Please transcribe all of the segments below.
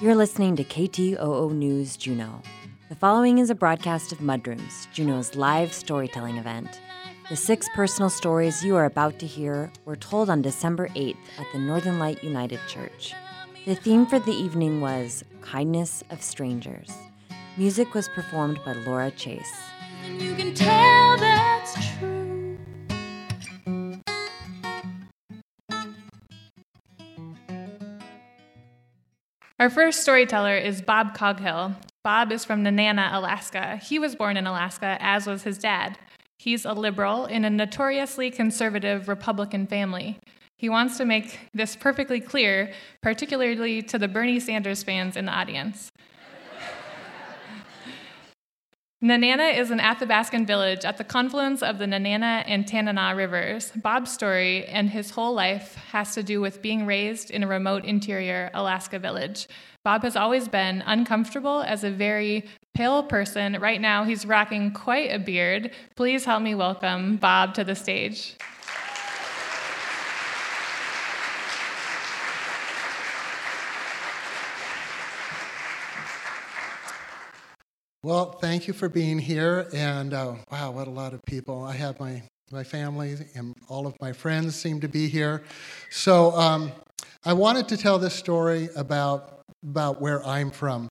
You're listening to KTOO News Juneau. The following is a broadcast of Mudrooms, Juneau's live storytelling event. The six personal stories you are about to hear were told on December 8th at the Northern Light United Church. The theme for the evening was Kindness of Strangers. Music was performed by Laura Chase. Our first storyteller is Bob Coghill. Bob is from Nenana, Alaska. He was born in Alaska, as was his dad. He's a liberal in a notoriously conservative Republican family. He wants to make this perfectly clear, particularly to the Bernie Sanders fans in the audience. Nenana is an Athabascan village at the confluence of the Nenana and Tanana rivers. Bob's story and his whole life has to do with being raised in a remote interior Alaska village. Bob has always been uncomfortable as a very pale person. Right now, he's rocking quite a beard. Please help me welcome Bob to the stage. Well, thank you for being here. And uh, wow, what a lot of people. I have my, my family and all of my friends seem to be here. So um, I wanted to tell this story about, about where I'm from,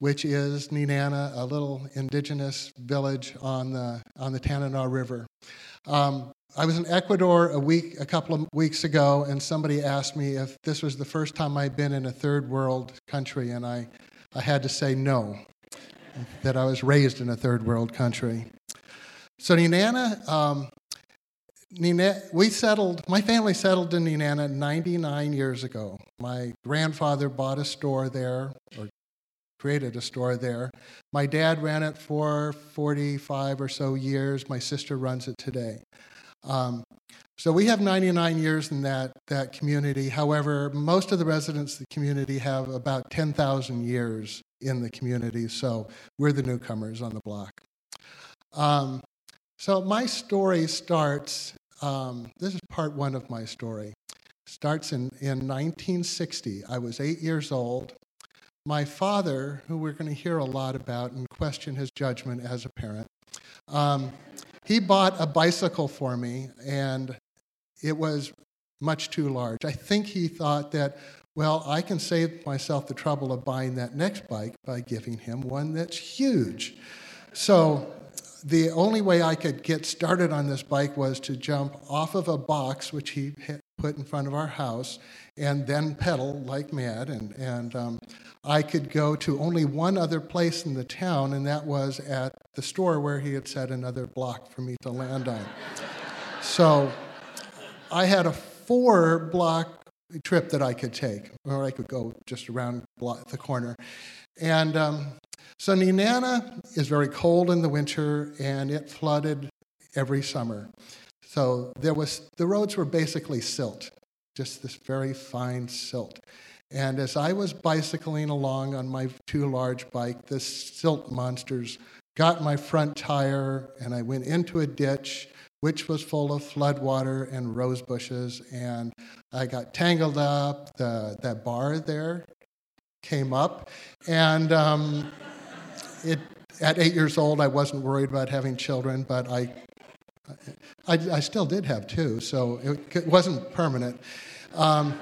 which is Nenana, a little indigenous village on the, on the Tanana River. Um, I was in Ecuador a week, a couple of weeks ago, and somebody asked me if this was the first time I'd been in a third world country, and I, I had to say no that I was raised in a third world country. So Nenana, um, we settled, my family settled in Nenana 99 years ago. My grandfather bought a store there, or created a store there. My dad ran it for 45 or so years. My sister runs it today. Um, so we have 99 years in that, that community. However, most of the residents of the community have about 10,000 years in the community, so we're the newcomers on the block. Um, so my story starts, um, this is part one of my story, starts in, in 1960. I was eight years old. My father, who we're going to hear a lot about and question his judgment as a parent, um, he bought a bicycle for me, and it was much too large. I think he thought that well, I can save myself the trouble of buying that next bike by giving him one that's huge. So the only way I could get started on this bike was to jump off of a box, which he put in front of our house, and then pedal like mad. And, and um, I could go to only one other place in the town, and that was at the store where he had set another block for me to land on. so I had a four block trip that I could take, or I could go just around the corner. And um, so Nenana is very cold in the winter, and it flooded every summer. So there was the roads were basically silt, just this very fine silt. And as I was bicycling along on my too large bike, the silt monsters got my front tire, and I went into a ditch which was full of floodwater and rose bushes. And I got tangled up. The, that bar there came up. And um, it, at eight years old, I wasn't worried about having children, but I, I, I still did have two, so it, it wasn't permanent. Um,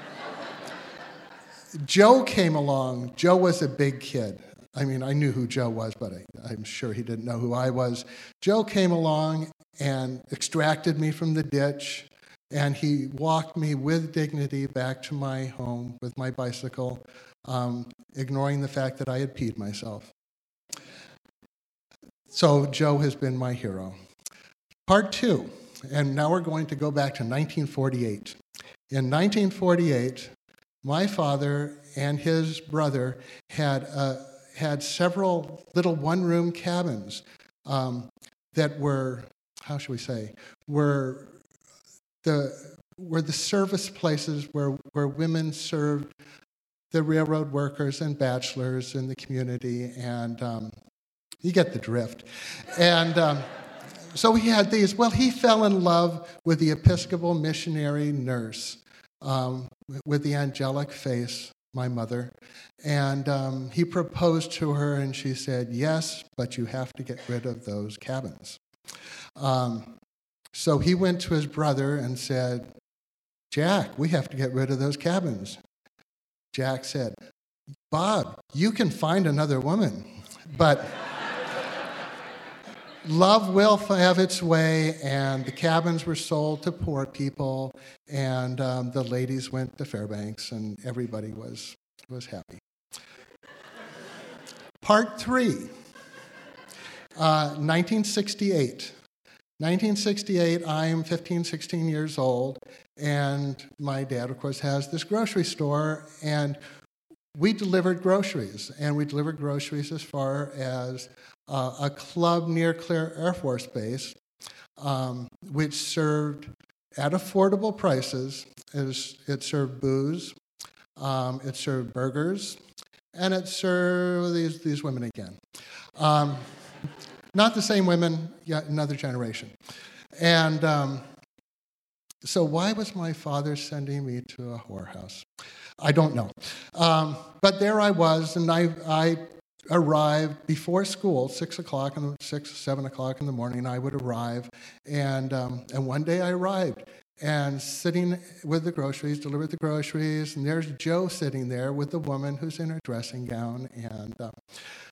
Joe came along. Joe was a big kid. I mean, I knew who Joe was, but I, am sure he didn't know who I was. Joe came along and extracted me from the ditch, and he walked me with dignity back to my home with my bicycle, um, ignoring the fact that I had peed myself. So Joe has been my hero. Part two, and now we're going to go back to 1948. In 1948, my father and his brother had a had several little one room cabins um, that were, how should we say, were the, were the service places where, where women served the railroad workers and bachelors in the community, and um, you get the drift. And um, so he had these. Well, he fell in love with the Episcopal missionary nurse um, with the angelic face my mother. And um, he proposed to her, and she said, Yes, but you have to get rid of those cabins. Um, so he went to his brother and said, Jack, we have to get rid of those cabins. Jack said, Bob, you can find another woman, but love will have its way, and the cabins were sold to poor people, and um, the ladies went to Fairbanks, and everybody was, was happy. Part three, uh, 1968. 1968, I'm 15, 16 years old, and my dad, of course, has this grocery store, and we delivered groceries, and we delivered groceries as far as uh, a club near Clear Air Force Base, um, which served at affordable prices. It, served booze, um, it served burgers, and it served these, these women again. Um, not the same women, yet another generation. And um, so, why was my father sending me to a whorehouse? I don't know. Um, but there I was, and I, I arrived before school, six o'clock, and six, seven o'clock in the morning. I would arrive, and um, and one day I arrived, and sitting with the groceries, delivered the groceries, and there's Joe sitting there with the woman who's in her dressing gown, and uh,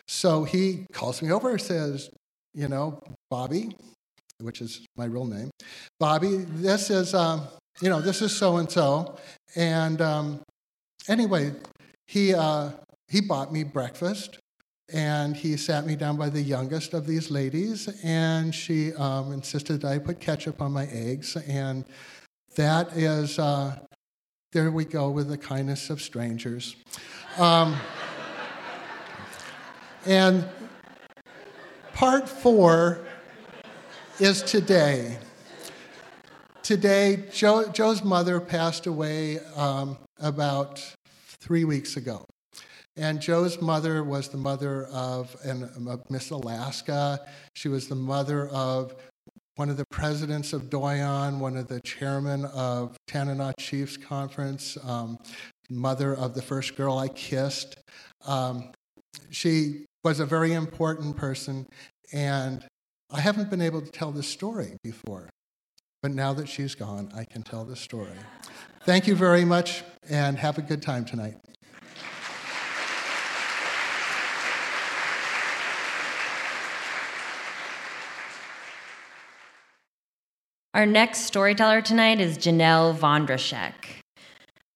so he calls me over, says, you know, Bobby, which is my real name, Bobby, this is, um, you know, this is so and so, and um, anyway, he, uh, he bought me breakfast and he sat me down by the youngest of these ladies and she um, insisted that I put ketchup on my eggs. And that is, uh, there we go with the kindness of strangers. And part four is today. Today, Joe, Joe's mother passed away um, about three weeks ago. And Joe's mother was the mother of, and, Miss Alaska. She was the mother of one of the presidents of Doyon, one of the chairmen of Tanana Chiefs Conference, um, mother of the first girl I kissed. Um, she was a very important person, and I haven't been able to tell this story before. But now that she's gone, I can tell this story. Thank you very much, and have a good time tonight. Our next storyteller tonight is Janelle Vondrashek.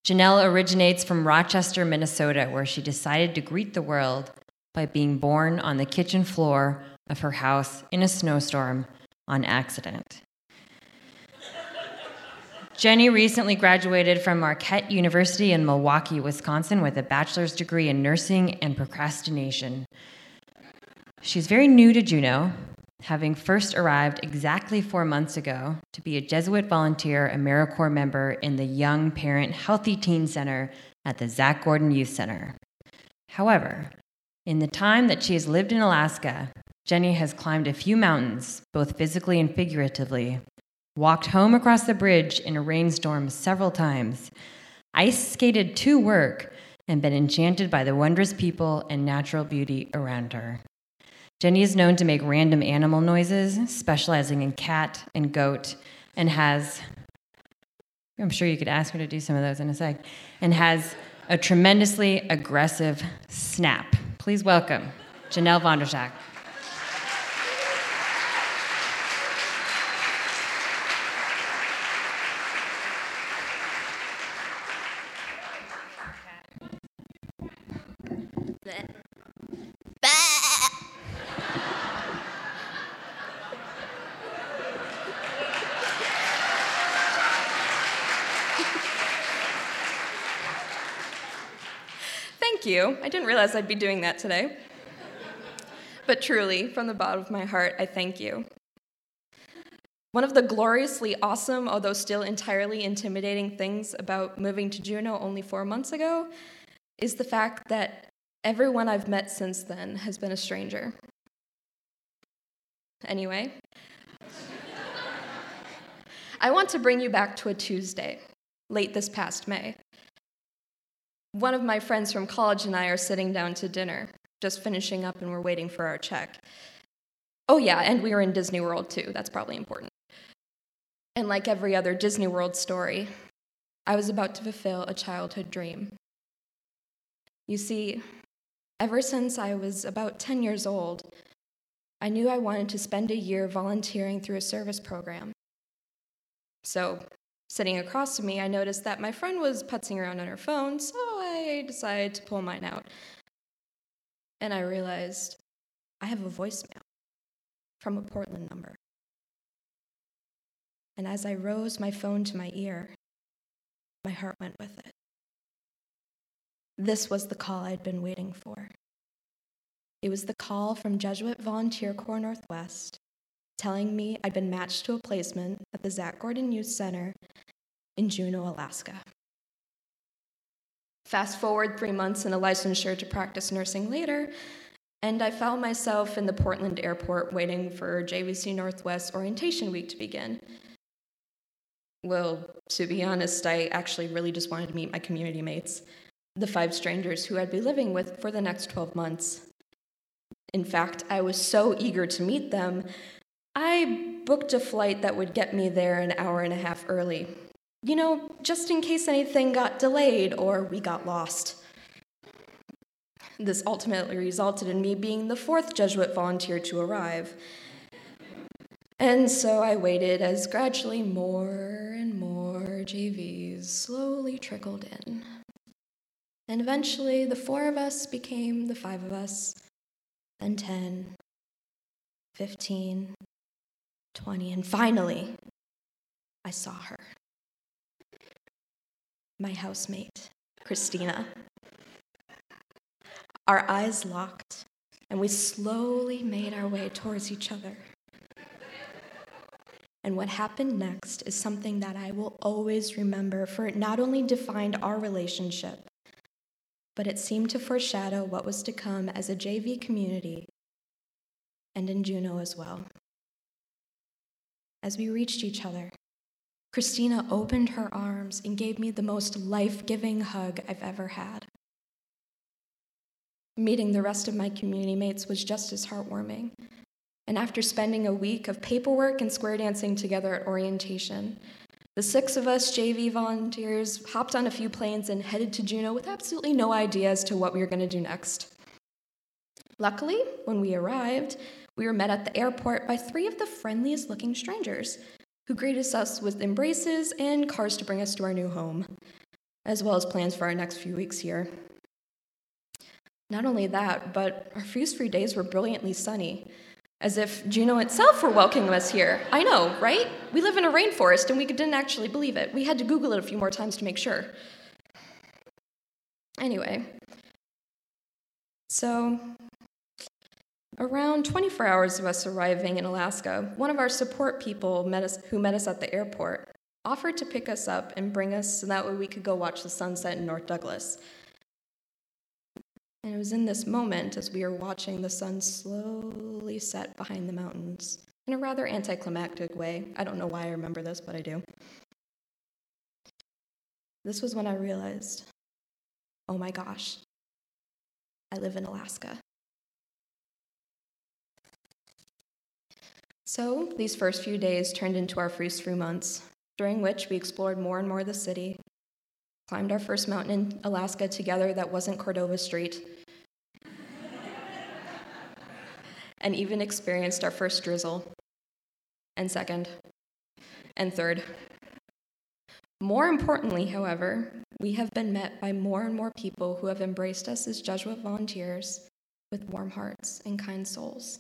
Janelle originates from Rochester, Minnesota, where she decided to greet the world by being born on the kitchen floor of her house in a snowstorm on accident. Jenny recently graduated from Marquette University in Milwaukee, Wisconsin, with a bachelor's degree in nursing and procrastination. She's very new to Juneau, having first arrived exactly four months ago to be a Jesuit volunteer AmeriCorps member in the Young Parent Healthy Teen Center at the Zach Gordon Youth Center. However, in the time that she has lived in Alaska, Jenny has climbed a few mountains, both physically and figuratively, walked home across the bridge in a rainstorm several times, ice skated to work, and been enchanted by the wondrous people and natural beauty around her. Jenny is known to make random animal noises, specializing in cat and goat, and has, I'm sure you could ask her to do some of those in a sec, and has a tremendously aggressive snap. Please welcome Janelle Vonderschak. You. I didn't realize I'd be doing that today. But truly, from the bottom of my heart, I thank you. One of the gloriously awesome, although still entirely intimidating things about moving to Juneau only four months ago is the fact that everyone I've met since then has been a stranger. Anyway, I want to bring you back to a Tuesday, late this past May. One of my friends from college and I are sitting down to dinner, just finishing up, and we're waiting for our check. Oh, yeah, and we were in Disney World too. That's probably important. And like every other Disney World story, I was about to fulfill a childhood dream. You see, ever since I was about 10 years old, I knew I wanted to spend a year volunteering through a service program. So, sitting across from me, I noticed that my friend was putzing around on her phone, so I decided to pull mine out. And I realized I have a voicemail from a Portland number. And as I rose my phone to my ear, my heart went with it. This was the call I'd been waiting for. It was the call from Jesuit Volunteer Corps Northwest telling me I'd been matched to a placement at the Zach Gordon Youth Center in Juneau, Alaska. Fast forward three months and a licensure to practice nursing later, and I found myself in the Portland airport waiting for JVC Northwest orientation week to begin. Well, to be honest, I actually really just wanted to meet my community mates, the five strangers who I'd be living with for the next 12 months. In fact, I was so eager to meet them, I booked a flight that would get me there an hour and a half early. You know, just in case anything got delayed or we got lost. This ultimately resulted in me being the fourth Jesuit volunteer to arrive. And so I waited as gradually more and more JVs slowly trickled in. And eventually, the four of us became the five of us, then 10, 15, 20, and finally, I saw her. My housemate, Christina. Our eyes locked, and we slowly made our way towards each other. And what happened next is something that I will always remember, for it not only defined our relationship, but it seemed to foreshadow what was to come as a JV community and in Juneau as well. As we reached each other, Christina opened her arms and gave me the most life giving hug I've ever had. Meeting the rest of my community mates was just as heartwarming. And after spending a week of paperwork and square dancing together at orientation, the six of us JV volunteers hopped on a few planes and headed to Juneau with absolutely no idea as to what we were going to do next. Luckily, when we arrived, we were met at the airport by three of the friendliest looking strangers who greeted us with embraces and cars to bring us to our new home, as well as plans for our next few weeks here. Not only that, but our first few days were brilliantly sunny, as if Juneau itself were welcoming us here. I know, right? We live in a rainforest and we didn't actually believe it. We had to Google it a few more times to make sure. Anyway, so around 24 hours of us arriving in Alaska, one of our support people met us, who met us at the airport offered to pick us up and bring us so that way we could go watch the sunset in North Douglas. And it was in this moment, as we were watching the sun slowly set behind the mountains, in a rather anticlimactic way. I don't know why I remember this, but I do. This was when I realized oh my gosh, I live in Alaska. So, these first few days turned into our first few months, during which we explored more and more the city, climbed our first mountain in Alaska together that wasn't Cordova Street, and even experienced our first drizzle, and second, and third. More importantly, however, we have been met by more and more people who have embraced us as Jesuit volunteers with warm hearts and kind souls.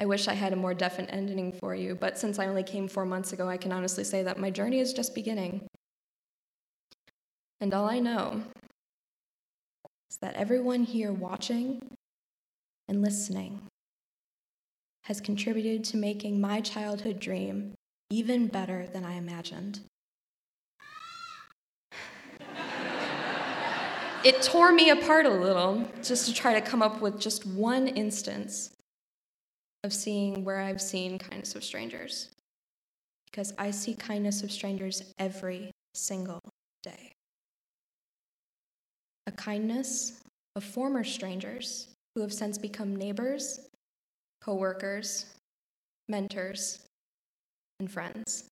I wish I had a more definite ending for you, but since I only came four months ago, I can honestly say that my journey is just beginning. And all I know is that everyone here watching and listening has contributed to making my childhood dream even better than I imagined. it tore me apart a little just to try to come up with just one instance of seeing where I've seen kindness of strangers. Because I see kindness of strangers every single day. a kindness of former strangers who have since become neighbors, co workers, mentors, and friends.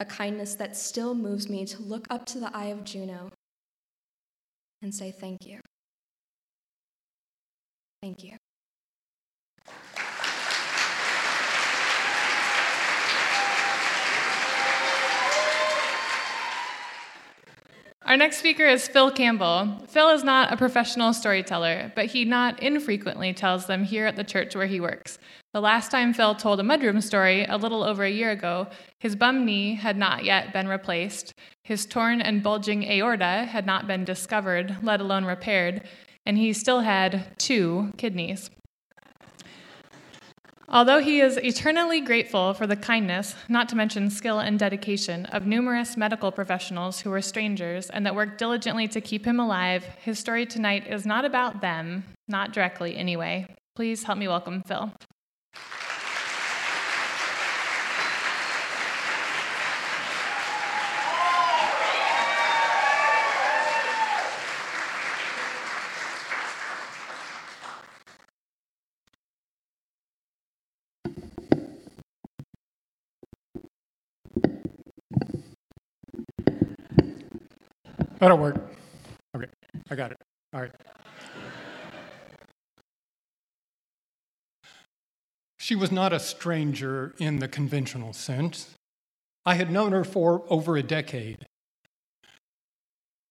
A kindness that still moves me to look up to the eye of Juneau and say thank you. Thank you. Our next speaker is Phil Campbell. Phil is not a professional storyteller, but he not infrequently tells them here at the church where he works. The last time Phil told a mudroom story, a little over a year ago, his bum knee had not yet been replaced, his torn and bulging aorta had not been discovered, let alone repaired, and he still had two kidneys. Although he is eternally grateful for the kindness, not to mention skill and dedication, of numerous medical professionals who were strangers and that worked diligently to keep him alive, his story tonight is not about them, not directly anyway. Please help me welcome Phil. That'll work. Okay, I got it. All right. She was not a stranger in the conventional sense. I had known her for over a decade.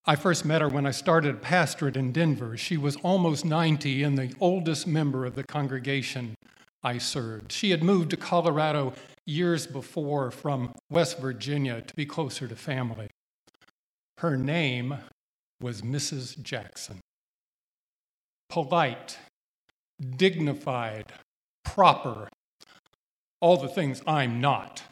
I first met her when I started a pastorate in Denver. She was almost 90 and the oldest member of the congregation I served. She had moved to Colorado years before from West Virginia to be closer to family. Her name was Mrs. Jackson. Polite, dignified, proper, all the things I'm not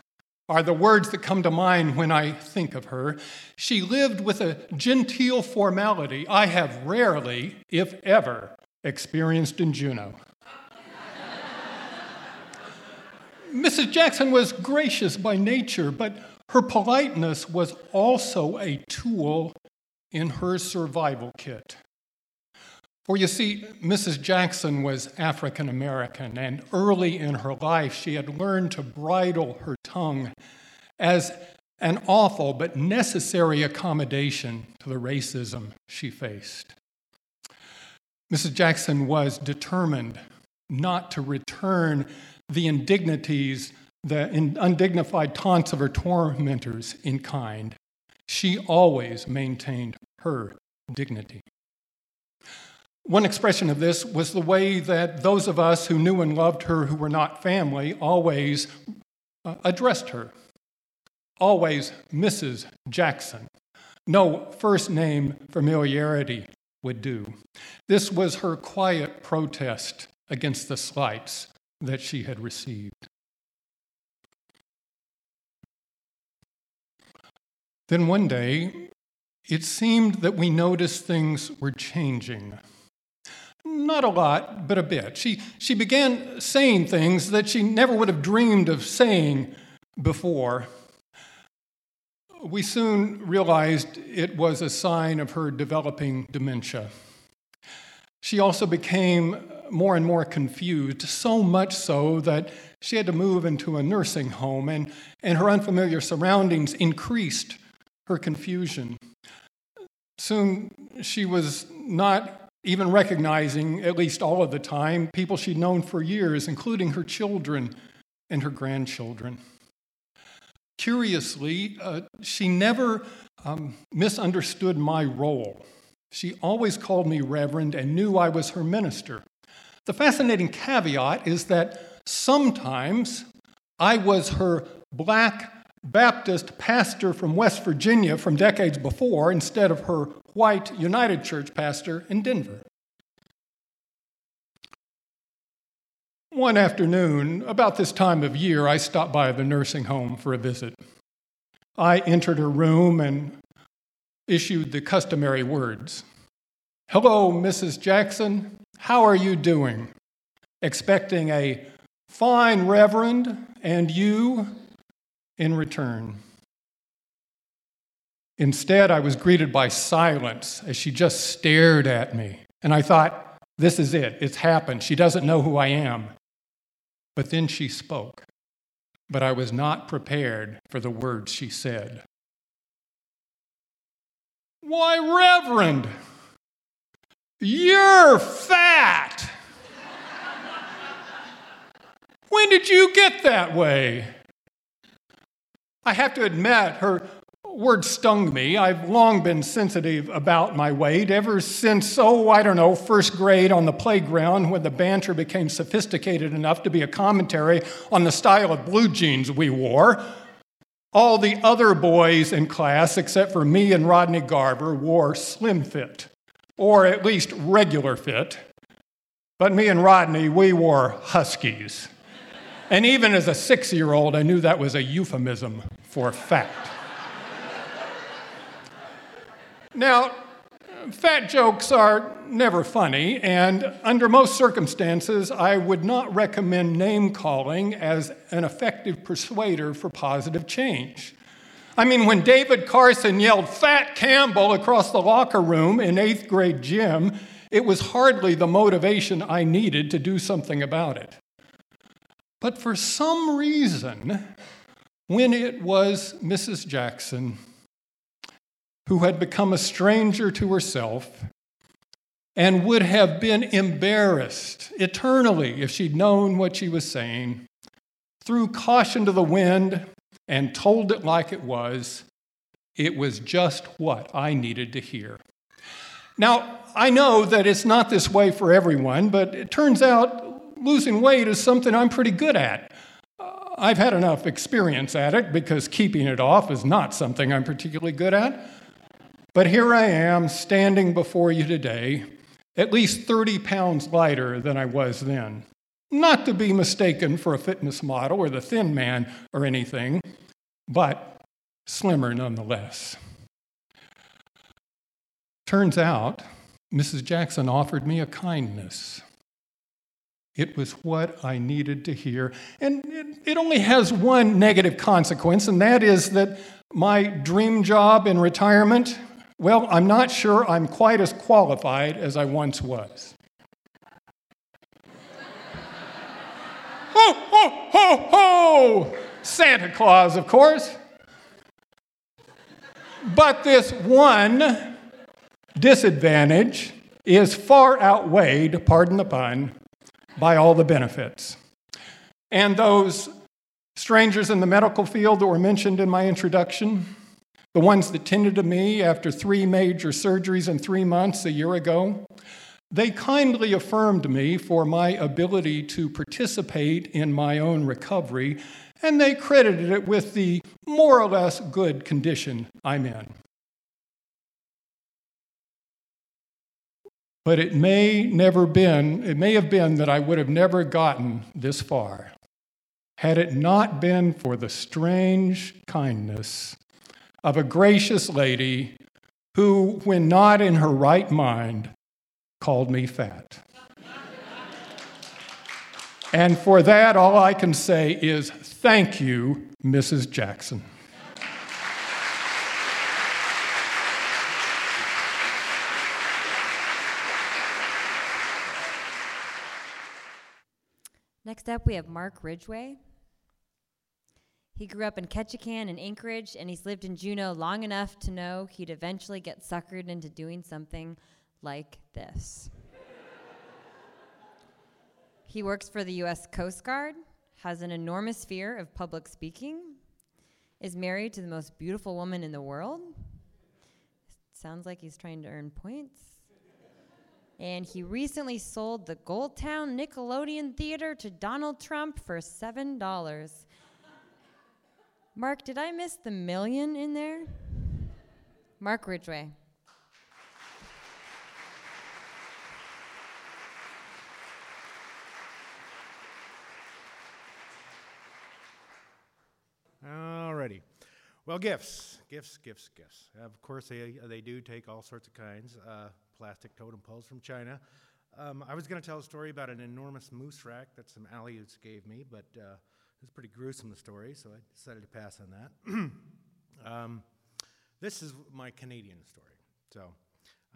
are the words that come to mind when I think of her. She lived with a genteel formality I have rarely, if ever, experienced in Juneau. Mrs. Jackson was gracious by nature, but her politeness was also a tool in her survival kit. For you see, Mrs. Jackson was African American, and early in her life, she had learned to bridle her tongue as an awful but necessary accommodation to the racism she faced. Mrs. Jackson was determined not to return the indignities the undignified taunts of her tormentors in kind, she always maintained her dignity. One expression of this was the way that those of us who knew and loved her who were not family always uh, addressed her. Always Mrs. Jackson. No first name familiarity would do. This was her quiet protest against the slights that she had received. Then one day, it seemed that we noticed things were changing. Not a lot, but a bit. She, she began saying things that she never would have dreamed of saying before. We soon realized it was a sign of her developing dementia. She also became more and more confused, so much so that she had to move into a nursing home, and, and her unfamiliar surroundings increased her confusion. Soon she was not even recognizing, at least all of the time, people she'd known for years, including her children and her grandchildren. Curiously, uh, she never um, misunderstood my role. She always called me Reverend and knew I was her minister. The fascinating caveat is that sometimes I was her black Baptist pastor from West Virginia from decades before instead of her white United Church pastor in Denver. One afternoon, about this time of year, I stopped by the nursing home for a visit. I entered her room and issued the customary words Hello, Mrs. Jackson. How are you doing? Expecting a fine reverend and you in return. Instead, I was greeted by silence as she just stared at me. And I thought, this is it. It's happened. She doesn't know who I am. But then she spoke. But I was not prepared for the words she said. Why, Reverend, you're fat. when did you get that way? I have to admit, her word stung me. I've long been sensitive about my weight ever since, oh, I don't know, first grade on the playground when the banter became sophisticated enough to be a commentary on the style of blue jeans we wore. All the other boys in class, except for me and Rodney Garber, wore slim fit, or at least regular fit. But me and Rodney, we wore huskies. And even as a six year old, I knew that was a euphemism for fat. Now, fat jokes are never funny, and under most circumstances, I would not recommend name calling as an effective persuader for positive change. I mean, when David Carson yelled Fat Campbell across the locker room in eighth grade gym, it was hardly the motivation I needed to do something about it. But for some reason, when it was Mrs. Jackson who had become a stranger to herself and would have been embarrassed eternally if she'd known what she was saying, threw caution to the wind and told it like it was, it was just what I needed to hear. Now, I know that it's not this way for everyone, but it turns out losing weight is something I'm pretty good at. I've had enough experience at it because keeping it off is not something I'm particularly good at. But here I am standing before you today, at least 30 pounds lighter than I was then. Not to be mistaken for a fitness model or the thin man or anything, but slimmer nonetheless. Turns out, Mrs. Jackson offered me a kindness. It was what I needed to hear. And it, only has one negative consequence, and that is that my dream job in retirement well, I'm not sure I'm quite as qualified as I once was. ho, ho, ho, ho! Santa Claus, of course. But this one disadvantage is far outweighed, pardon the pun, by all the benefits. And those strangers in the medical field that were mentioned in my introduction, the ones that tended to me after three major surgeries in three months a year ago, they kindly affirmed me for my ability to participate in my own recovery, and they credited it with the more or less good condition I'm in. But it may never been, it may have been that I would have never gotten this far had it not been for the strange kindness of a gracious lady who, when not in her right mind, called me fat. and for that, all I can say is thank you, Mrs. Jackson. Next up, we have Mark Ridgway. He grew up in Ketchikan and Anchorage, and he's lived in Juneau long enough to know he'd eventually get suckered into doing something like this. he works for the U.S. Coast Guard, has an enormous fear of public speaking, is married to the most beautiful woman in the world. Sounds like he's trying to earn points. And he recently sold the Goldtown Nickelodeon Theater to Donald Trump for $7. Mark, did I miss the million in there? Mark Ridgway. Alrighty. Well, gifts, gifts, gifts, gifts. Of course, they, they do take all sorts of kinds. Uh, plastic totem poles from China. Um, I was going to tell a story about an enormous moose rack that some Aleuts gave me, but uh, it's pretty gruesome, the story, so I decided to pass on that. um, this is my Canadian story. So,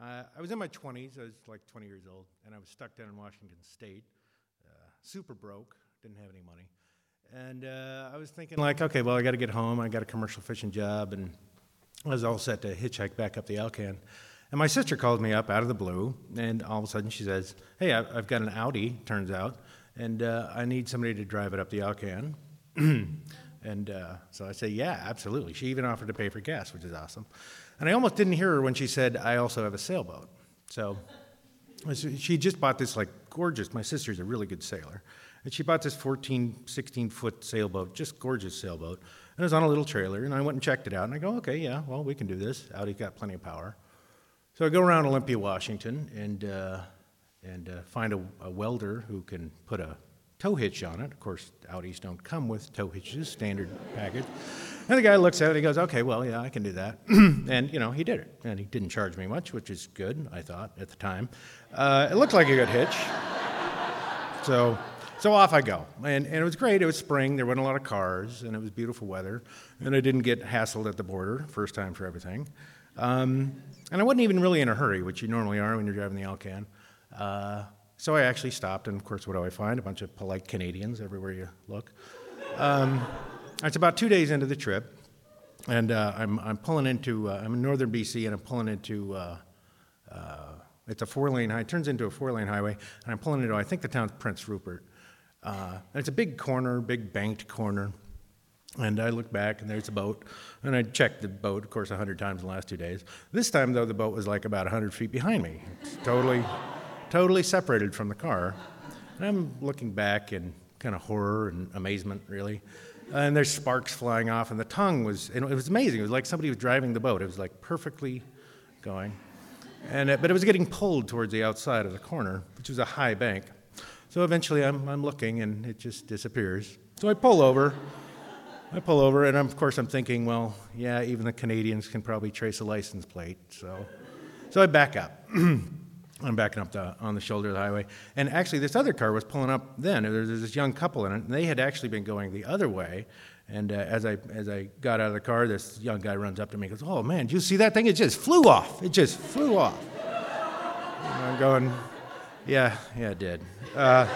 uh, I was in my 20s. I was like 20 years old, and I was stuck down in Washington State, uh, super broke, didn't have any money. And uh, I was thinking, like, okay, well, I got to get home. I got a commercial fishing job, and I was all set to hitchhike back up the Alcan. And my sister called me up out of the blue, and all of a sudden she says, Hey, I've got an Audi, turns out, and uh, I need somebody to drive it up the Alcan. and uh, so I say, Yeah, absolutely. She even offered to pay for gas, which is awesome. And I almost didn't hear her when she said, I also have a sailboat. So she just bought this like gorgeous, my sister's a really good sailor. And she bought this 14, 16 foot sailboat, just gorgeous sailboat. And it was on a little trailer, and I went and checked it out. And I go, okay, yeah, well, we can do this. Audi's got plenty of power. So I go around Olympia, Washington, and, uh, and uh, find a, a welder who can put a tow hitch on it. Of course, Audis don't come with tow hitches, standard package. And the guy looks at it, he goes, okay, well, yeah, I can do that. and, you know, he did it. And he didn't charge me much, which is good, I thought, at the time. Uh, it looked like a good hitch. So, so off I go. And, and it was great. It was spring. There weren't a lot of cars, and it was beautiful weather. And I didn't get hassled at the border, first time for everything. Um, and I wasn't even really in a hurry, which you normally are when you're driving the Alcan. Uh, so I actually stopped, and of course, what do I find? A bunch of polite Canadians everywhere you look. Um, it's about two days into the trip, and uh, I'm, I'm pulling into, uh, I'm in northern BC, and I'm pulling into, uh, uh, it's a four lane highway, it turns into a four lane highway, and I'm pulling into, I think the town's Prince Rupert. Uh, and it's a big corner, big banked corner. And I look back, and there's a boat. And I checked the boat, of course, 100 times in the last two days. This time, though, the boat was like about 100 feet behind me. Totally, totally separated from the car. And I'm looking back in kind of horror and amazement, really. And there's sparks flying off, and the tongue was, and it was amazing. It was like somebody was driving the boat. It was like perfectly going. And it, but it was getting pulled towards the outside of the corner, which was a high bank. So eventually I'm, I'm looking, and it just disappears. So I pull over. I pull over, and of course I'm thinking, well, yeah, even the Canadians can probably trace a license plate. So, so I back up. I'm backing up the, on the shoulder of the highway. And actually, this other car was pulling up then. There was this young couple in it, and they had actually been going the other way. And uh, as, I, as I got out of the car, this young guy runs up to me and goes, Oh, man, did you see that thing? It just flew off. It just flew off. I'm going, Yeah, yeah, it did. Uh,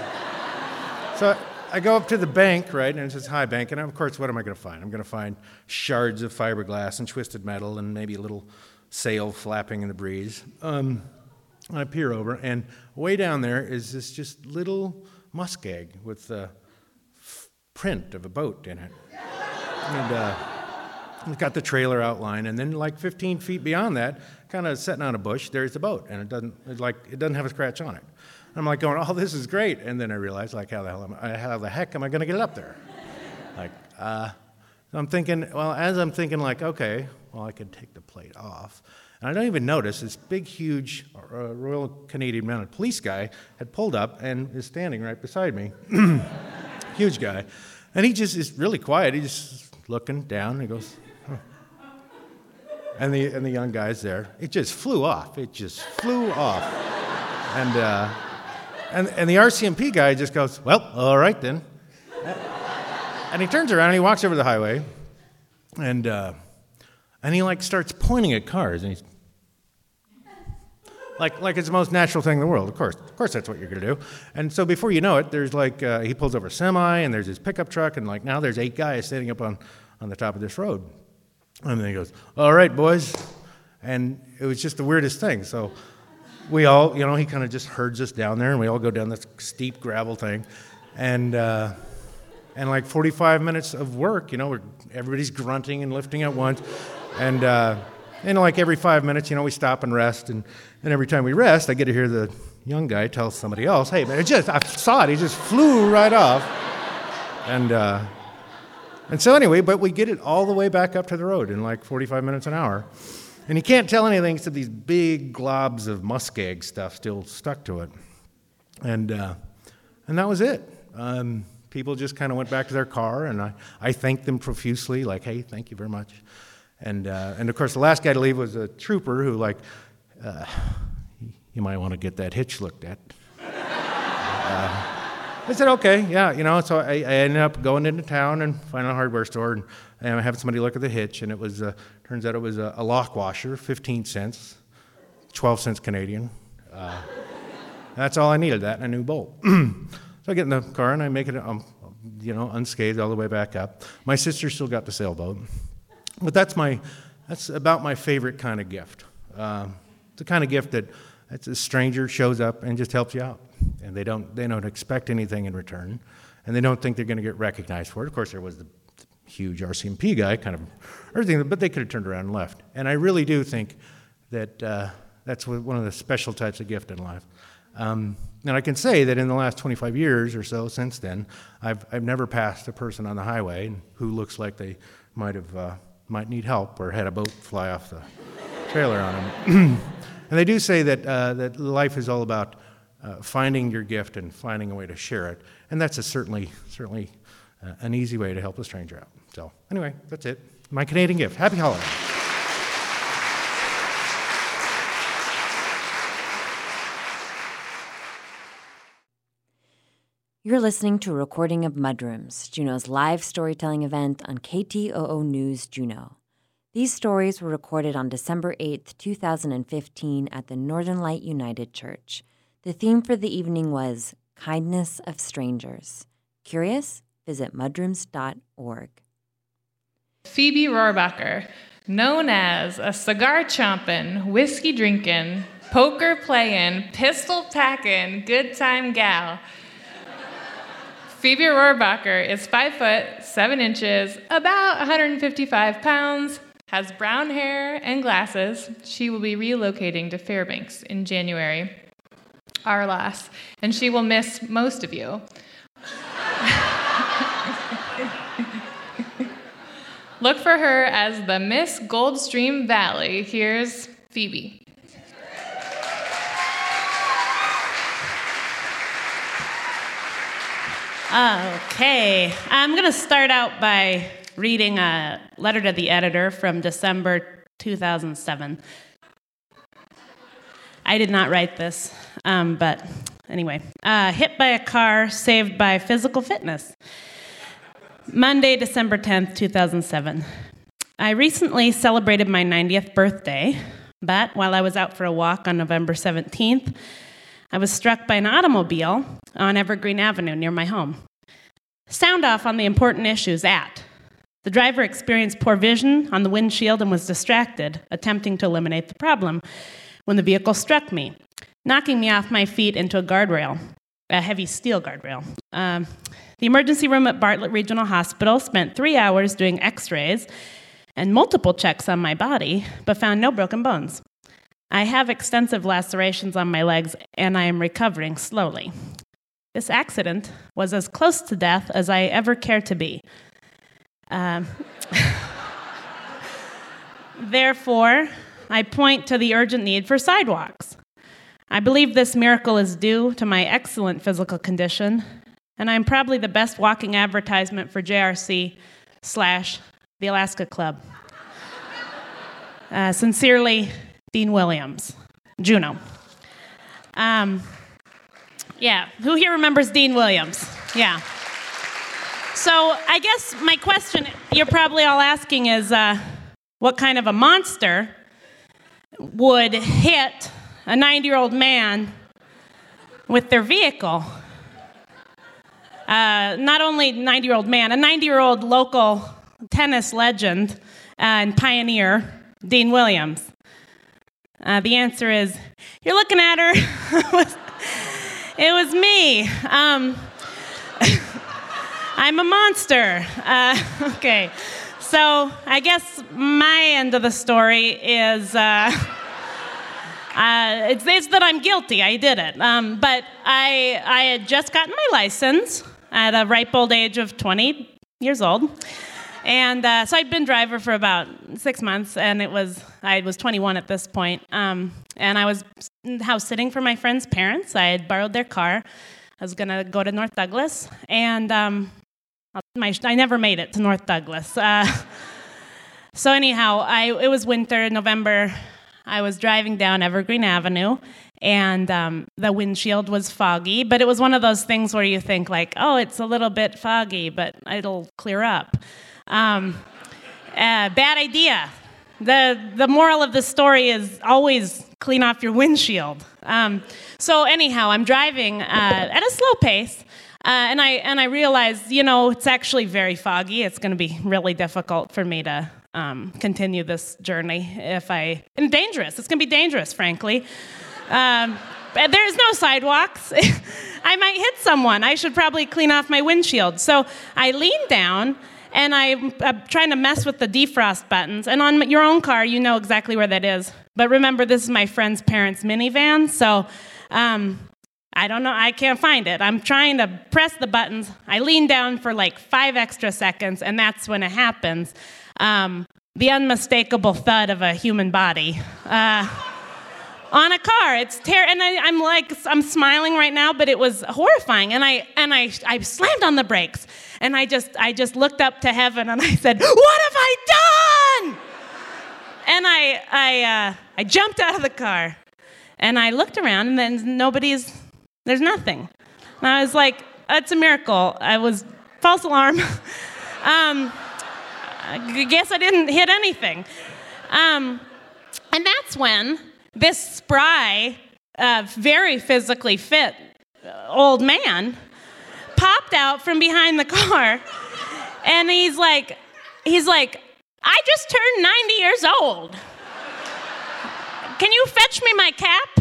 so I go up to the bank, right, and it says high bank, and of course, what am I going to find? I'm going to find shards of fiberglass and twisted metal and maybe a little sail flapping in the breeze. Um, I peer over, and way down there is this just little muskeg with the f- print of a boat in it. And uh, it's got the trailer outline, and then like 15 feet beyond that, kind of sitting on a bush, there's the boat, and it doesn't it's like it doesn't have a scratch on it. I'm like going, oh, this is great, and then I realize like how the hell am I, how the heck am I going to get up there? Like, uh, so I'm thinking, well, as I'm thinking like, okay, well, I could take the plate off. And I don't even notice this big, huge uh, Royal Canadian Mounted Police guy had pulled up and is standing right beside me. huge guy. And he just is really quiet. He's just looking down he goes, and, the, and the young guy's there. It just flew off. It just flew off. And, uh, and, and the RCMP guy just goes, well, all right then. And he turns around and he walks over the highway and, uh, and he like starts pointing at cars and he's like, like it's the most natural thing in the world. Of course, of course, that's what you're gonna do. And so before you know it, there's like uh, he pulls over a semi, and there's his pickup truck, and like now there's eight guys standing up on on the top of this road. And then he goes, "All right, boys," and it was just the weirdest thing. So we all, you know, he kind of just herds us down there, and we all go down this steep gravel thing, and. Uh, and like 45 minutes of work, you know, everybody's grunting and lifting at once. And, uh, and like every five minutes, you know, we stop and rest. And, and every time we rest, I get to hear the young guy tell somebody else, hey, man, it just, I saw it, he just flew right off. And, uh, and so anyway, but we get it all the way back up to the road in like 45 minutes an hour. And you can't tell anything except these big globs of muskeg stuff still stuck to it. And, uh, and that was it. Um, people just kind of went back to their car, and I, I thanked them profusely, like, hey, thank you very much. And, uh, and of course, the last guy to leave was a trooper who, like, uh, you might want to get that hitch looked at. I said, okay, yeah, you know. So I, I ended up going into town and finding a hardware store and, and having somebody look at the hitch, and it was uh, turns out it was a, a lock washer, 15 cents, 12 cents Canadian. Uh, that's all I needed, that and a new bolt. so I get in the car and I make it, um, you know, unscathed all the way back up. My sister still got the sailboat, but that's my, that's about my favorite kind of gift. Uh, it's the kind of gift that it's a stranger shows up and just helps you out and they don't they don't expect anything in return, and they don't think they're going to get recognized for it. Of course, there was the huge RCMP guy, kind of everything, but they could have turned around and left. And I really do think that uh, that's one of the special types of gift in life. Um, and I can say that in the last 25 years or so since then, I've, I've never passed a person on the highway who looks like they might have uh, might need help or had a boat fly off the trailer on them. and they do say that uh, that life is all about uh, finding your gift and finding a way to share it. And that's a certainly, certainly uh, an easy way to help a stranger out. So, anyway, that's it. My Canadian gift. Happy holidays. You're listening to a recording of Mudrooms, Juneau's live storytelling event on KTOO News Juneau. These stories were recorded on December 8th, 2015, at the Northern Light United Church. The theme for the evening was Kindness of Strangers. Curious? Visit mudrooms.org. Phoebe Rohrbacher, known as a cigar chomping, whiskey drinking, poker playing, pistol packing, good time gal. Phoebe Rohrbacher is 5 foot 7 inches, about 155 pounds, has brown hair and glasses. She will be relocating to Fairbanks in January our loss, and she will miss most of you. Look for her as the Miss Goldstream Valley. Here's Phoebe. Okay, I'm going to start out by reading a letter to the editor from December 2007. I did not write this, um, but anyway. Uh, hit by a car, saved by physical fitness. Monday, December 10th, 2007. I recently celebrated my 90th birthday, but while I was out for a walk on November 17th, I was struck by an automobile on Evergreen Avenue near my home. Sound off on the important issues at. The driver experienced poor vision on the windshield and was distracted, attempting to eliminate the problem when the vehicle struck me, knocking me off my feet into a guardrail, a heavy steel guardrail. Um, the emergency room at Bartlett Regional Hospital spent three hours doing x rays and multiple checks on my body, but found no broken bones. I have extensive lacerations on my legs and I am recovering slowly. This accident was as close to death as I ever care to be. Um, therefore, I point to the urgent need for sidewalks. I believe this miracle is due to my excellent physical condition, and I'm probably the best walking advertisement for JRC slash the Alaska Club. Uh, sincerely, Dean Williams, Juneau. Um, yeah, who here remembers Dean Williams? Yeah. So I guess my question you're probably all asking is uh, what kind of a monster would hit a 90 year old man with their vehicle. Uh, not only 90 year old man, a 90 year old local tennis legend and pioneer, Dean Williams. Uh, the answer is you're looking at her. it was me. Um, I'm a monster. Uh, okay. So I guess my end of the story is uh, uh, it's, it's, that I'm guilty. I did it. Um, but I, I had just gotten my license at a ripe old age of 20 years old. And uh, so I'd been driver for about six months, and it was I was 21 at this point. Um, and I was house sitting for my friend's parents. I had borrowed their car. I was gonna go to North Douglas, and um, my, I never made it to North Douglas. Uh, so anyhow, I, it was winter, November. I was driving down Evergreen Avenue, and um, the windshield was foggy, but it was one of those things where you think like, oh, it's a little bit foggy, but it'll clear up. Um, uh, bad idea. The, the moral of the story is always clean off your windshield. Um, so anyhow, I'm driving uh, at a slow pace, and I and I realize, you know, it's actually very foggy. It's going to be really difficult for me to um, continue this journey if I and dangerous. It's going to be dangerous, frankly. Um, there's no sidewalks. I might hit someone. I should probably clean off my windshield. So I lean down and I'm, I'm, trying to mess with the defrost buttons. And on your own car, you know exactly where that is. But remember, this is my friend's parents' minivan, so um, I don't know, I can't find it. I'm trying to press the buttons. I lean down for like five extra seconds, and that's when it happens. Um, the unmistakable thud of a human body. Uh, on a car. It's terrible. and I, am like I'm smiling right now, but it was horrifying. And I and I I slammed on the brakes, and I just I just looked up to heaven and I said, "What have I done?" And I I uh, I jumped out of the car, and I looked around, and then nobody's there's nothing. And I was like, "That's a miracle." I was false alarm. um, I guess I didn't hit anything. Um, and that's when this spry, uh, very physically fit uh, old man popped out from behind the car and he's like he's like i just turned 90 years old can you fetch me my cap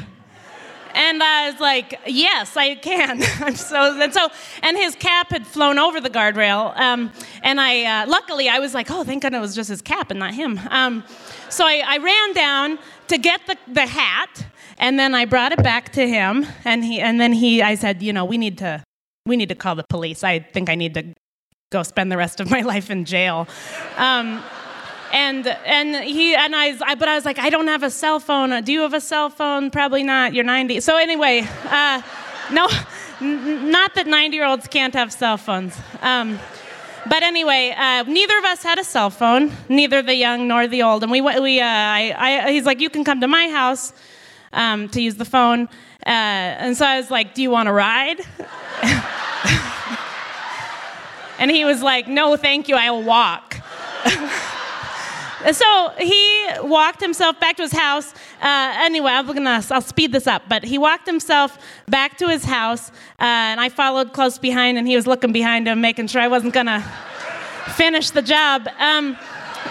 and I was like, "Yes, I can." so and so, and his cap had flown over the guardrail. Um, and I, uh, luckily, I was like, "Oh, thank God it was just his cap and not him." Um, so I, I ran down to get the, the hat, and then I brought it back to him, and he and then he I said, you know, we need to we need to call the police. I think I need to go spend the rest of my life in jail. Um, and and he and I, I, but I was like, I don't have a cell phone. Do you have a cell phone? Probably not. You're 90. So anyway, uh, no, n- not that 90 year olds can't have cell phones. Um, but anyway, uh, neither of us had a cell phone, neither the young nor the old. And we, we uh, I, I, he's like, you can come to my house um, to use the phone. Uh, and so I was like, do you want to ride? and he was like, no, thank you, I'll walk. so he walked himself back to his house. Uh, anyway, I'm gonna, I'll speed this up. But he walked himself back to his house, uh, and I followed close behind, and he was looking behind him, making sure I wasn't gonna finish the job. Um,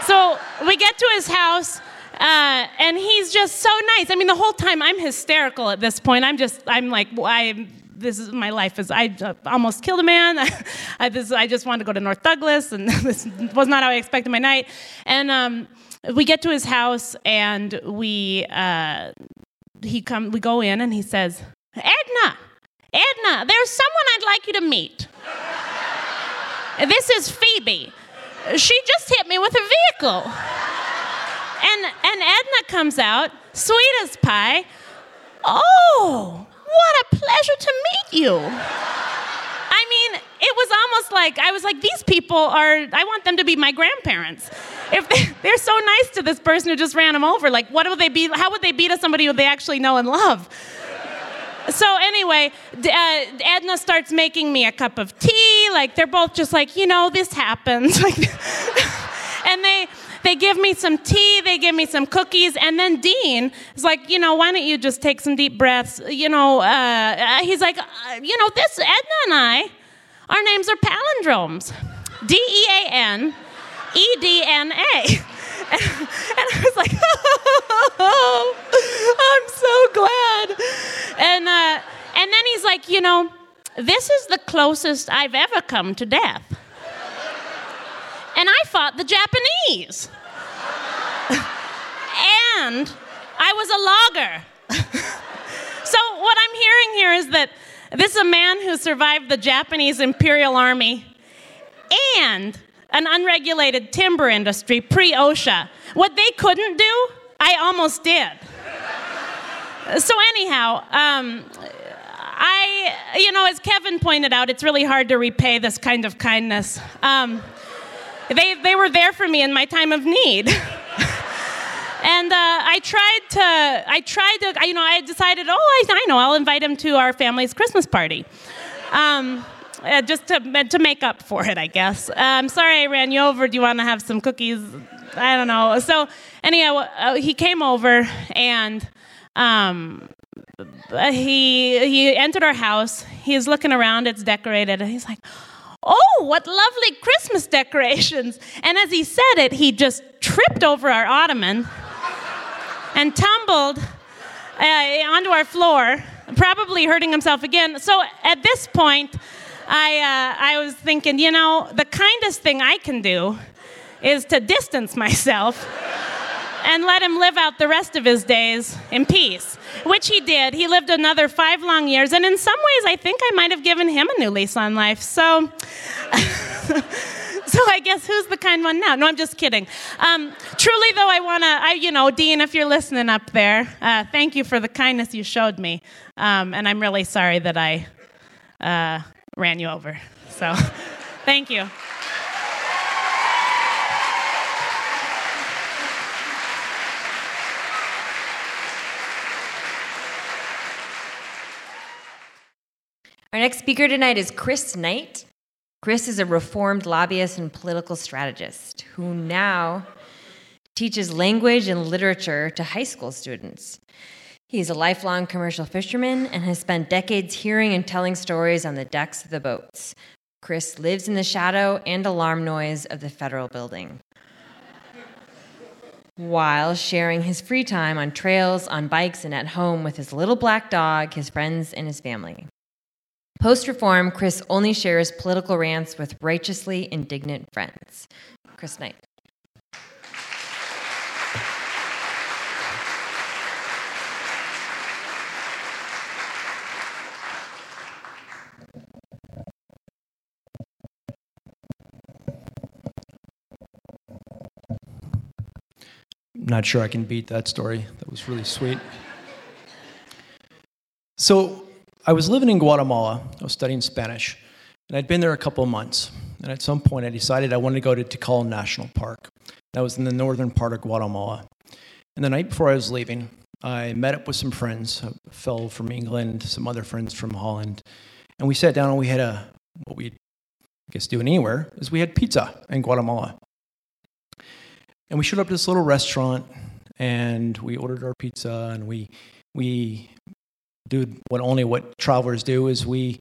so we get to his house. Uh, and he's just so nice. I mean, the whole time I'm hysterical at this point. I'm just, I'm like, I, this is my life. Is I uh, almost killed a man. I, this, I just wanted to go to North Douglas, and this was not how I expected my night. And um, we get to his house, and we uh, he come. We go in, and he says, "Edna, Edna, there's someone I'd like you to meet. this is Phoebe. She just hit me with a vehicle." And and Edna comes out, sweet as pie. Oh, what a pleasure to meet you. I mean, it was almost like I was like, these people are, I want them to be my grandparents. If they, are so nice to this person who just ran them over, like, what would they be? How would they be to somebody who they actually know and love? So anyway, uh, Edna starts making me a cup of tea. Like they're both just like, you know, this happens. Like, and they they give me some tea, they give me some cookies, and then Dean is like, you know, why don't you just take some deep breaths? You know, uh, uh he's like, uh, you know, this Edna and I, our names are palindromes, D E A N, E D N A. And, I was like, oh, I'm so glad. And, uh, and then he's like, you know, this is the closest I've ever come to death. And I fought the Japanese. and I was a logger. so, what I'm hearing here is that this is a man who survived the Japanese Imperial Army and an unregulated timber industry pre OSHA. What they couldn't do, I almost did. So, anyhow, um, I, you know, as Kevin pointed out, it's really hard to repay this kind of kindness. Um, they, they were there for me in my time of need. and uh, I tried to, I tried to, you know, I decided, oh, I, I know, I'll invite him to our family's Christmas party. Um, uh, just to, to make up for it, I guess. I'm um, sorry I ran you over. Do you want to have some cookies? I don't know. So, anyhow, uh, he came over and um, he he entered our house. He's looking around. It's decorated, and he's like, "Oh, what lovely Christmas decorations!" And as he said it, he just tripped over our ottoman and tumbled uh, onto our floor, probably hurting himself again. So at this point, I uh, I was thinking, you know, the kindest thing I can do is to distance myself and let him live out the rest of his days in peace, which he did. He lived another five long years, and in some ways, I think I might have given him a new lease on life. So. so I guess who's the kind one now? No, I'm just kidding. Um, truly, though, I want to, I, you know, Dean, if you're listening up there, uh, thank you for the kindness you showed me, um, and I'm really sorry that I uh, ran you over. So, thank you. Our next speaker tonight is Chris Knight. Chris is a reformed lobbyist and political strategist who now teaches language and literature to high school students. He's a lifelong commercial fisherman and has spent decades hearing and telling stories on the decks of the boats. Chris lives in the shadow and alarm noise of the federal building while sharing his free time on trails, on bikes, and at home with his little black dog, his friends, and his family. Post reform, Chris only shares political rants with righteously indignant friends. Chris Knight. not sure I can beat that story. That was really sweet. So, I was living in Guatemala. I was studying Spanish, and I'd been there a couple of months. And at some point, I decided I wanted to go to Tikal National Park. That was in the northern part of Guatemala. And the night before I was leaving, I met up with some friends, a fellow from England, some other friends from Holland, and we sat down and we had a what we I guess do anywhere is we had pizza in Guatemala. And we showed up to this little restaurant and we ordered our pizza and we we do what only what travelers do is we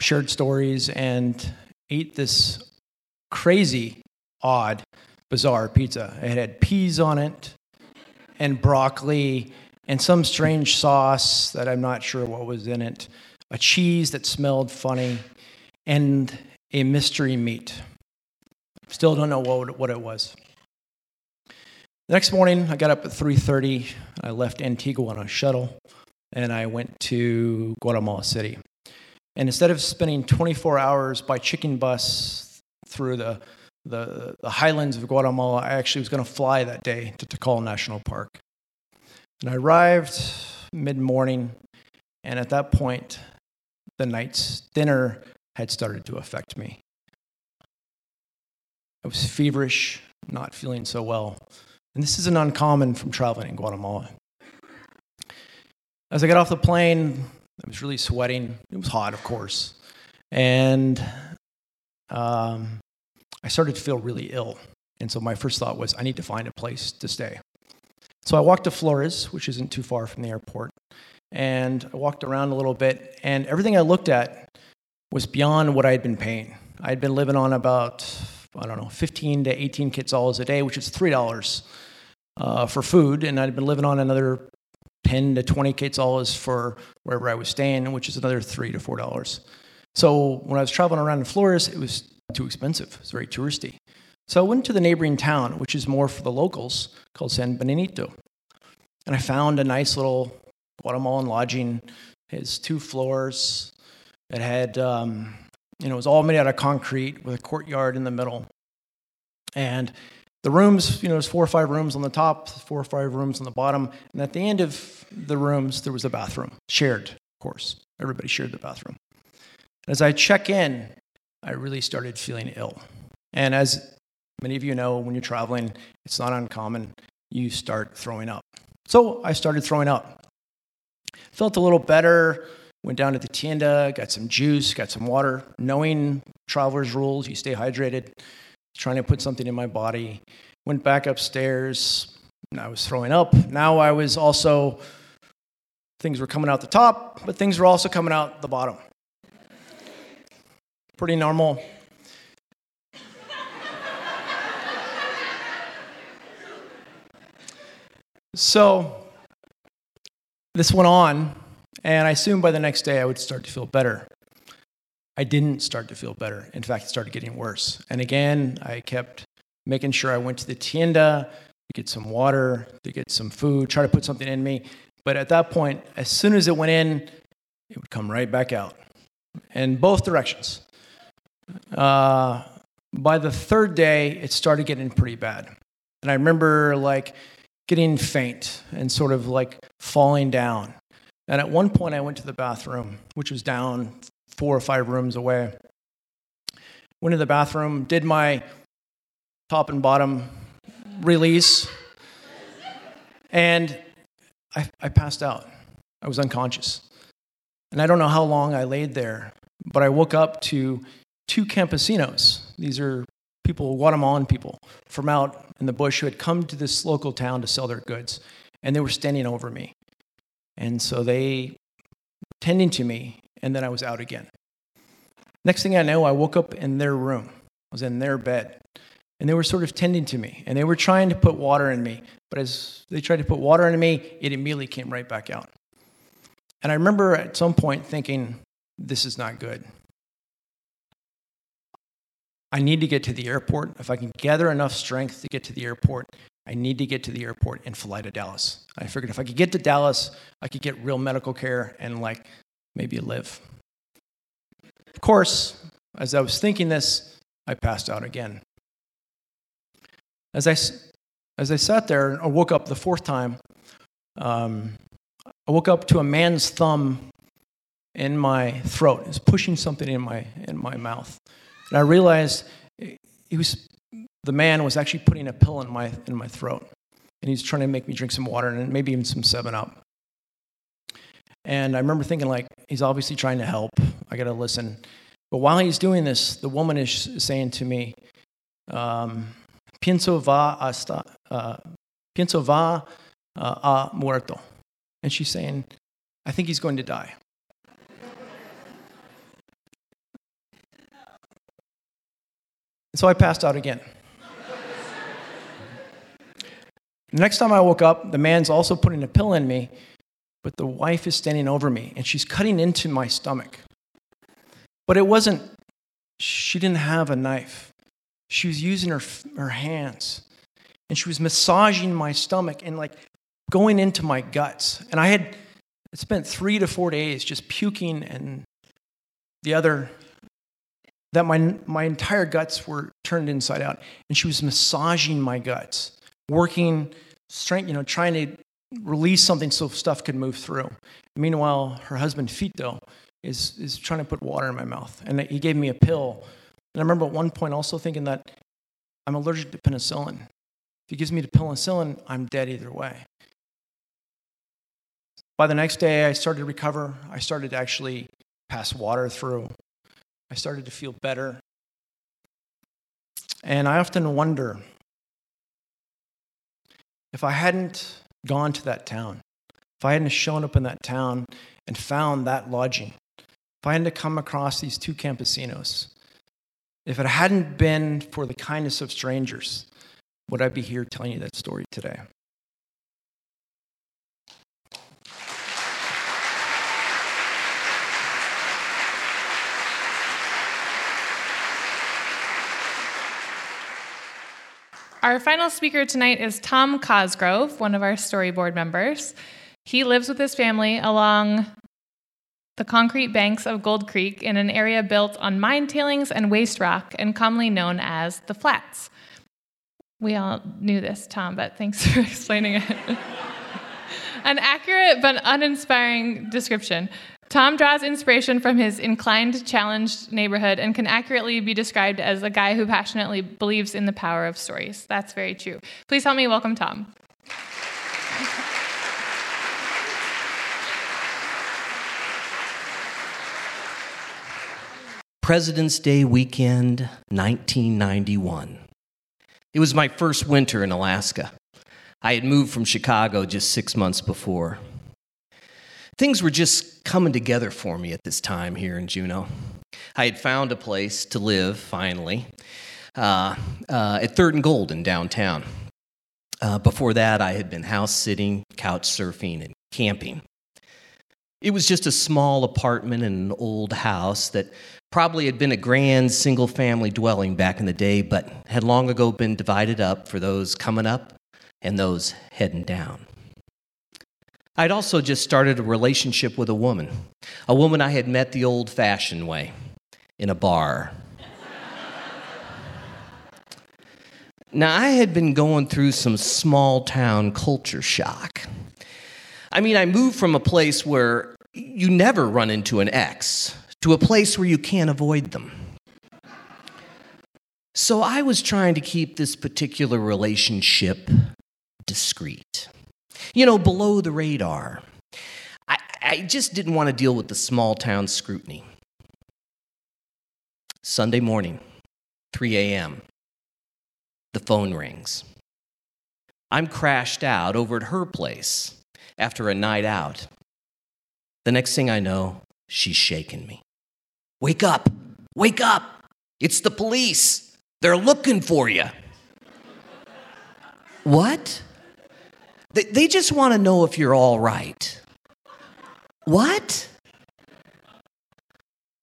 shared stories and ate this crazy, odd, bizarre pizza. It had peas on it and broccoli and some strange sauce that I'm not sure what was in it, a cheese that smelled funny, and a mystery meat. Still don't know what, what it was. The next morning, I got up at 3:30. I left Antigua on a shuttle and I went to Guatemala City. And instead of spending 24 hours by chicken bus through the, the, the highlands of Guatemala, I actually was going to fly that day to Tikal National Park. And I arrived mid morning, and at that point, the night's dinner had started to affect me. I was feverish, not feeling so well. And this isn't uncommon from traveling in Guatemala. As I got off the plane, I was really sweating. It was hot, of course. And um, I started to feel really ill. And so my first thought was, I need to find a place to stay. So I walked to Flores, which isn't too far from the airport. And I walked around a little bit, and everything I looked at was beyond what I had been paying. I had been living on about, I don't know, 15 to 18 quetzals a day, which is $3 uh, for food. And I'd been living on another 10 to 20 quetzals for wherever I was staying, which is another three to four dollars. So when I was traveling around in Flores, it was too expensive. It's very touristy. So I went to the neighboring town, which is more for the locals, called San Benito. And I found a nice little Guatemalan lodging. It has two floors. It had, um, you know, it was all made out of concrete with a courtyard in the middle. And the rooms, you know, there's four or five rooms on the top, four or five rooms on the bottom, and at the end of the rooms, there was a bathroom, shared, of course. Everybody shared the bathroom. As I check in, I really started feeling ill. And as many of you know, when you're traveling, it's not uncommon, you start throwing up. So I started throwing up. Felt a little better, went down to the tienda, got some juice, got some water, knowing traveler's rules, you stay hydrated, trying to put something in my body. Went back upstairs, I was throwing up. Now I was also, things were coming out the top, but things were also coming out the bottom. Pretty normal. So this went on, and I assumed by the next day I would start to feel better. I didn't start to feel better. In fact, it started getting worse. And again, I kept making sure I went to the tienda to get some water, to get some food, try to put something in me. But at that point, as soon as it went in, it would come right back out in both directions. Uh, by the third day, it started getting pretty bad. And I remember like getting faint and sort of like falling down. And at one point, I went to the bathroom, which was down four or five rooms away. Went to the bathroom, did my top and bottom release, and I, I passed out. I was unconscious. And I don't know how long I laid there, but I woke up to two campesinos. These are people, Guatemalan people, from out in the bush who had come to this local town to sell their goods. And they were standing over me. And so they tending to me, and then I was out again. Next thing I know, I woke up in their room. I was in their bed. And they were sort of tending to me. And they were trying to put water in me. But as they tried to put water in me, it immediately came right back out. And I remember at some point thinking, this is not good. I need to get to the airport. If I can gather enough strength to get to the airport, I need to get to the airport and fly to Dallas. I figured if I could get to Dallas, I could get real medical care and like maybe live. Of course, as I was thinking this, I passed out again. As I, as I sat there, I woke up the fourth time. Um, I woke up to a man's thumb in my throat. It was pushing something in my, in my mouth. And I realized he was, the man was actually putting a pill in my, in my throat. And he's trying to make me drink some water and maybe even some 7 Up. And I remember thinking, like, he's obviously trying to help. I got to listen. But while he's doing this, the woman is saying to me, um, pienso va hasta, uh, pienso va uh, a muerto. And she's saying, I think he's going to die. So I passed out again. the next time I woke up, the man's also putting a pill in me, but the wife is standing over me and she's cutting into my stomach. But it wasn't, she didn't have a knife. She was using her, her hands and she was massaging my stomach and like going into my guts. And I had spent three to four days just puking and the other that my, my entire guts were turned inside out. And she was massaging my guts, working, strength, you know, trying to release something so stuff could move through. Meanwhile, her husband, Fito, is, is trying to put water in my mouth. And he gave me a pill. And I remember at one point also thinking that I'm allergic to penicillin. If he gives me the penicillin, I'm dead either way. By the next day, I started to recover. I started to actually pass water through. I started to feel better. And I often wonder if I hadn't gone to that town, if I hadn't shown up in that town and found that lodging, if I hadn't come across these two campesinos, if it hadn't been for the kindness of strangers, would I be here telling you that story today? Our final speaker tonight is Tom Cosgrove, one of our storyboard members. He lives with his family along the concrete banks of Gold Creek in an area built on mine tailings and waste rock and commonly known as the Flats. We all knew this, Tom, but thanks for explaining it. An accurate but uninspiring description. Tom draws inspiration from his inclined, challenged neighborhood and can accurately be described as a guy who passionately believes in the power of stories. That's very true. Please help me welcome Tom. President's Day weekend, 1991. It was my first winter in Alaska. I had moved from Chicago just six months before. Things were just coming together for me at this time here in Juneau. I had found a place to live finally uh, uh, at Third and Gold in downtown. Uh, before that, I had been house sitting, couch surfing, and camping. It was just a small apartment in an old house that probably had been a grand single family dwelling back in the day, but had long ago been divided up for those coming up and those heading down. I'd also just started a relationship with a woman, a woman I had met the old fashioned way in a bar. now, I had been going through some small town culture shock. I mean, I moved from a place where you never run into an ex to a place where you can't avoid them. So I was trying to keep this particular relationship discreet you know, below the radar. I, I just didn't want to deal with the small town scrutiny. Sunday morning, 3 a.m., the phone rings. I'm crashed out over at her place after a night out. The next thing I know, she's shaking me. Wake up! Wake up! It's the police! They're looking for you. what? They, they just want to know if you're all right. What?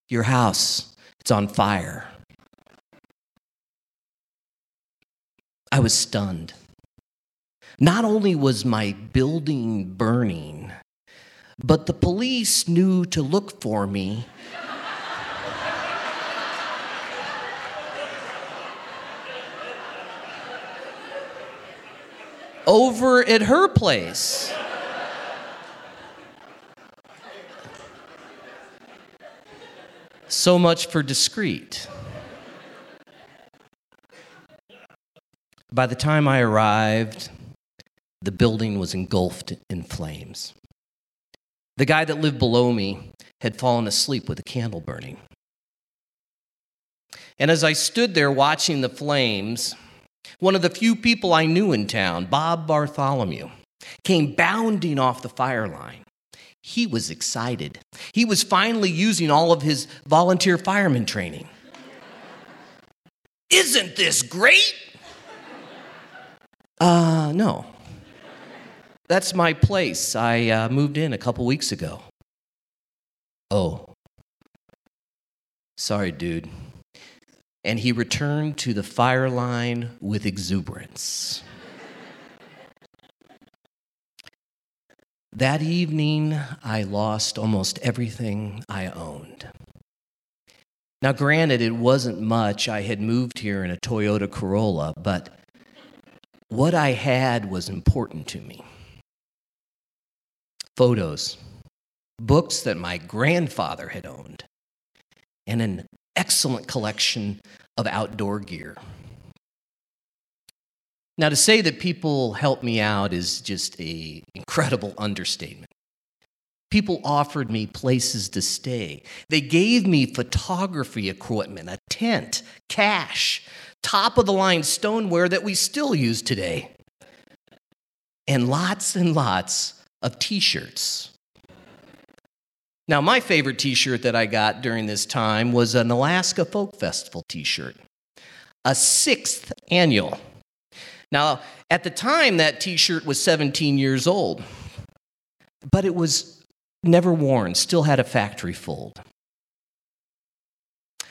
Your house, it's on fire. I was stunned. Not only was my building burning, but the police knew to look for me over at her place. So much for discreet. By the time I arrived, the building was engulfed in flames. The guy that lived below me had fallen asleep with a candle burning. And as I stood there watching the flames, one of the few people I knew in town, Bob Bartholomew, came bounding off the fire line. He was excited. He was finally using all of his volunteer fireman training. Isn't this great? Uh, no. That's my place. I uh, moved in a couple weeks ago. Oh. Sorry, dude and he returned to the fire line with exuberance. that evening, I lost almost everything I owned. Now, granted, it wasn't much. I had moved here in a Toyota Corolla, but what I had was important to me photos, books that my grandfather had owned, and an excellent collection of outdoor gear. Now, to say that people helped me out is just an incredible understatement. People offered me places to stay. They gave me photography equipment, a tent, cash, top of the line stoneware that we still use today, and lots and lots of t shirts. Now, my favorite t shirt that I got during this time was an Alaska Folk Festival t shirt, a sixth annual. Now, at the time, that t shirt was 17 years old, but it was never worn, still had a factory fold.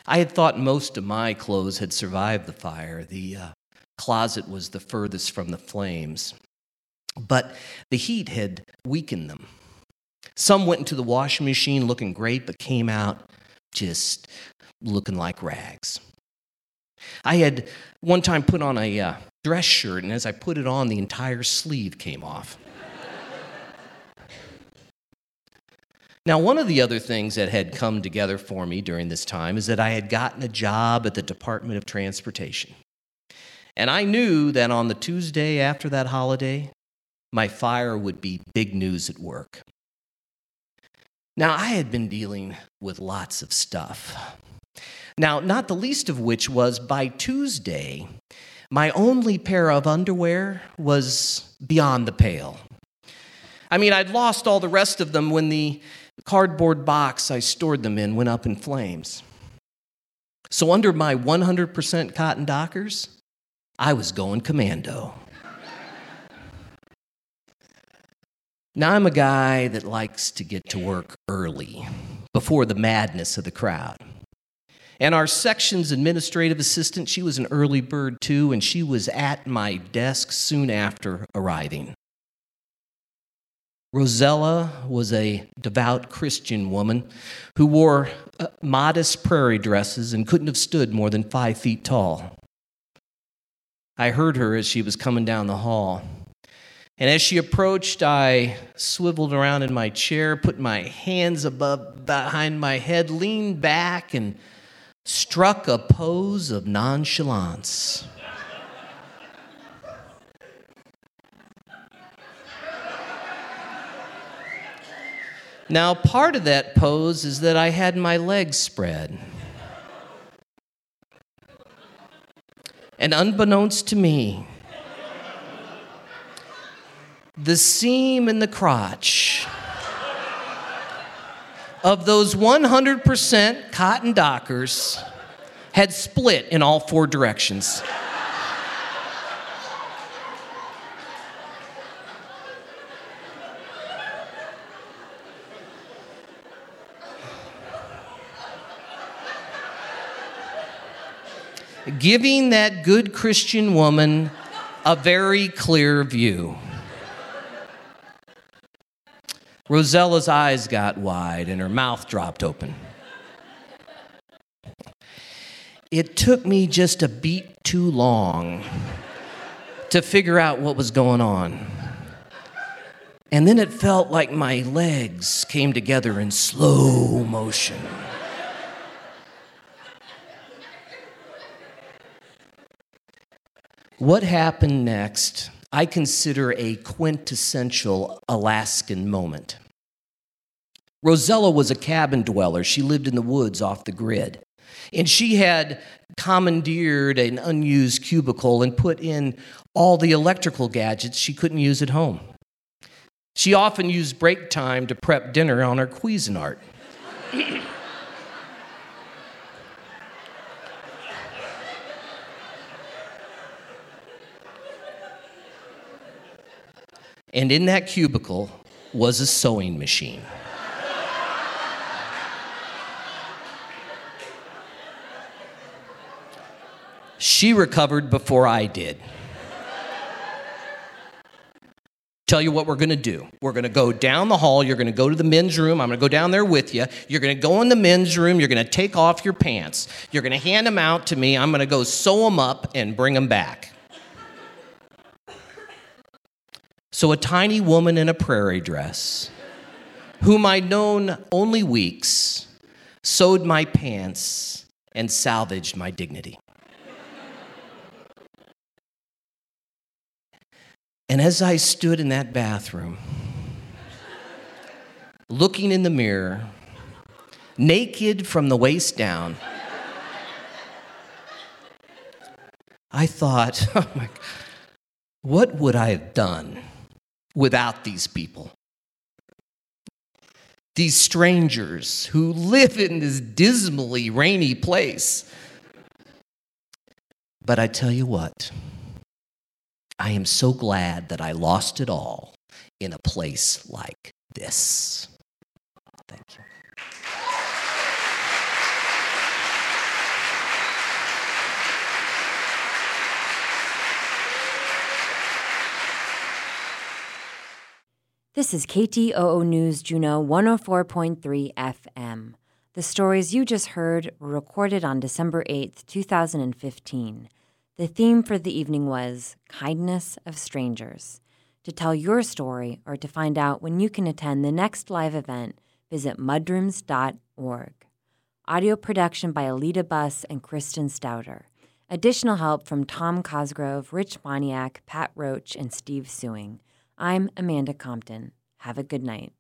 I had thought most of my clothes had survived the fire. The uh, closet was the furthest from the flames, but the heat had weakened them. Some went into the washing machine looking great, but came out just looking like rags. I had one time put on a uh, dress shirt, and as I put it on, the entire sleeve came off. now, one of the other things that had come together for me during this time is that I had gotten a job at the Department of Transportation. And I knew that on the Tuesday after that holiday, my fire would be big news at work. Now, I had been dealing with lots of stuff Now, not the least of which was by Tuesday, my only pair of underwear was beyond the pale. I mean, I'd lost all the rest of them when the cardboard box I stored them in went up in flames. So, under my 100% cotton dockers, I was going commando. Now, I'm a guy that likes to get to work early, before the madness of the crowd. And our section's administrative assistant, she was an early bird too, and she was at my desk soon after arriving. Rosella was a devout Christian woman who wore uh, modest prairie dresses and couldn't have stood more than five feet tall. I heard her as she was coming down the hall. And as she approached, I swiveled around in my chair, put my hands above behind my head, leaned back, and struck a pose of nonchalance. Now, part of that pose is that I had my legs spread. And unbeknownst to me, the seam in the crotch of those 100% cotton dockers had split in all four directions. giving that good Christian woman a very clear view. Rosella's eyes got wide and her mouth dropped open. It took me just a beat too long to figure out what was going on. And then it felt like my legs came together in slow motion. What happened next, I consider a quintessential Alaskan moment. Rosella was a cabin dweller. She lived in the woods off the grid. And she had commandeered an unused cubicle and put in all the electrical gadgets she couldn't use at home. She often used break time to prep dinner on her Cuisinart. And in that cubicle was a sewing machine. She recovered before I did. Tell you what we're gonna do. We're gonna go down the hall. You're gonna go to the men's room. I'm gonna go down there with you. You're gonna go in the men's room. You're gonna take off your pants. You're gonna hand them out to me. I'm gonna go sew them up and bring them back. So, a tiny woman in a prairie dress, whom I'd known only weeks, sewed my pants and salvaged my dignity. And as I stood in that bathroom, looking in the mirror, naked from the waist down, I thought, oh my, what would I have done without these people. These strangers who live in this dismally rainy place. But I tell you what, I am so glad that I lost it all in a place like this. This is KTOO News Juneau 104.3 FM. The stories you just heard were recorded on December 8th, 2015. The theme for the evening was Kindness of Strangers. To tell your story or to find out when you can attend the next live event, visit mudrooms.org. Audio production by Alita Buss and Kristen Stouter. Additional help from Tom Cosgrove, Rich Moniak, Pat Roach, and Steve Suing. I'm Amanda Compton. Have a good night.